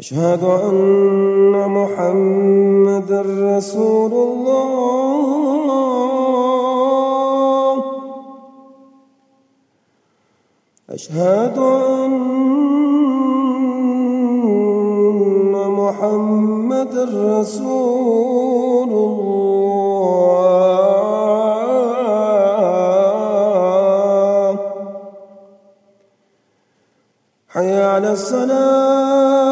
أشهد أن محمد رسول الله. أشهد أن محمد رسول الله. حي على الصلاة.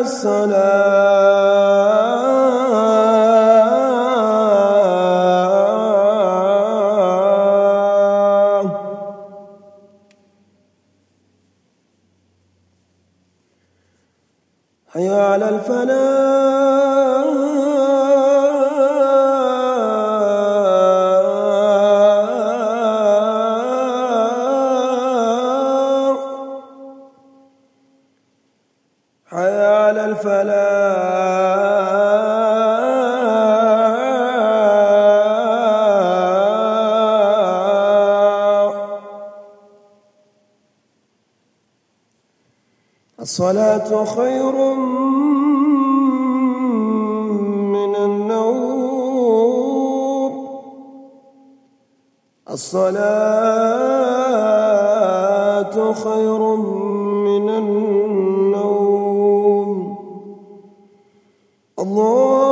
الصلاة. حي على الفلاح. الفلاح. الصلاة خير من النوم. الصلاة خير من النوم. الله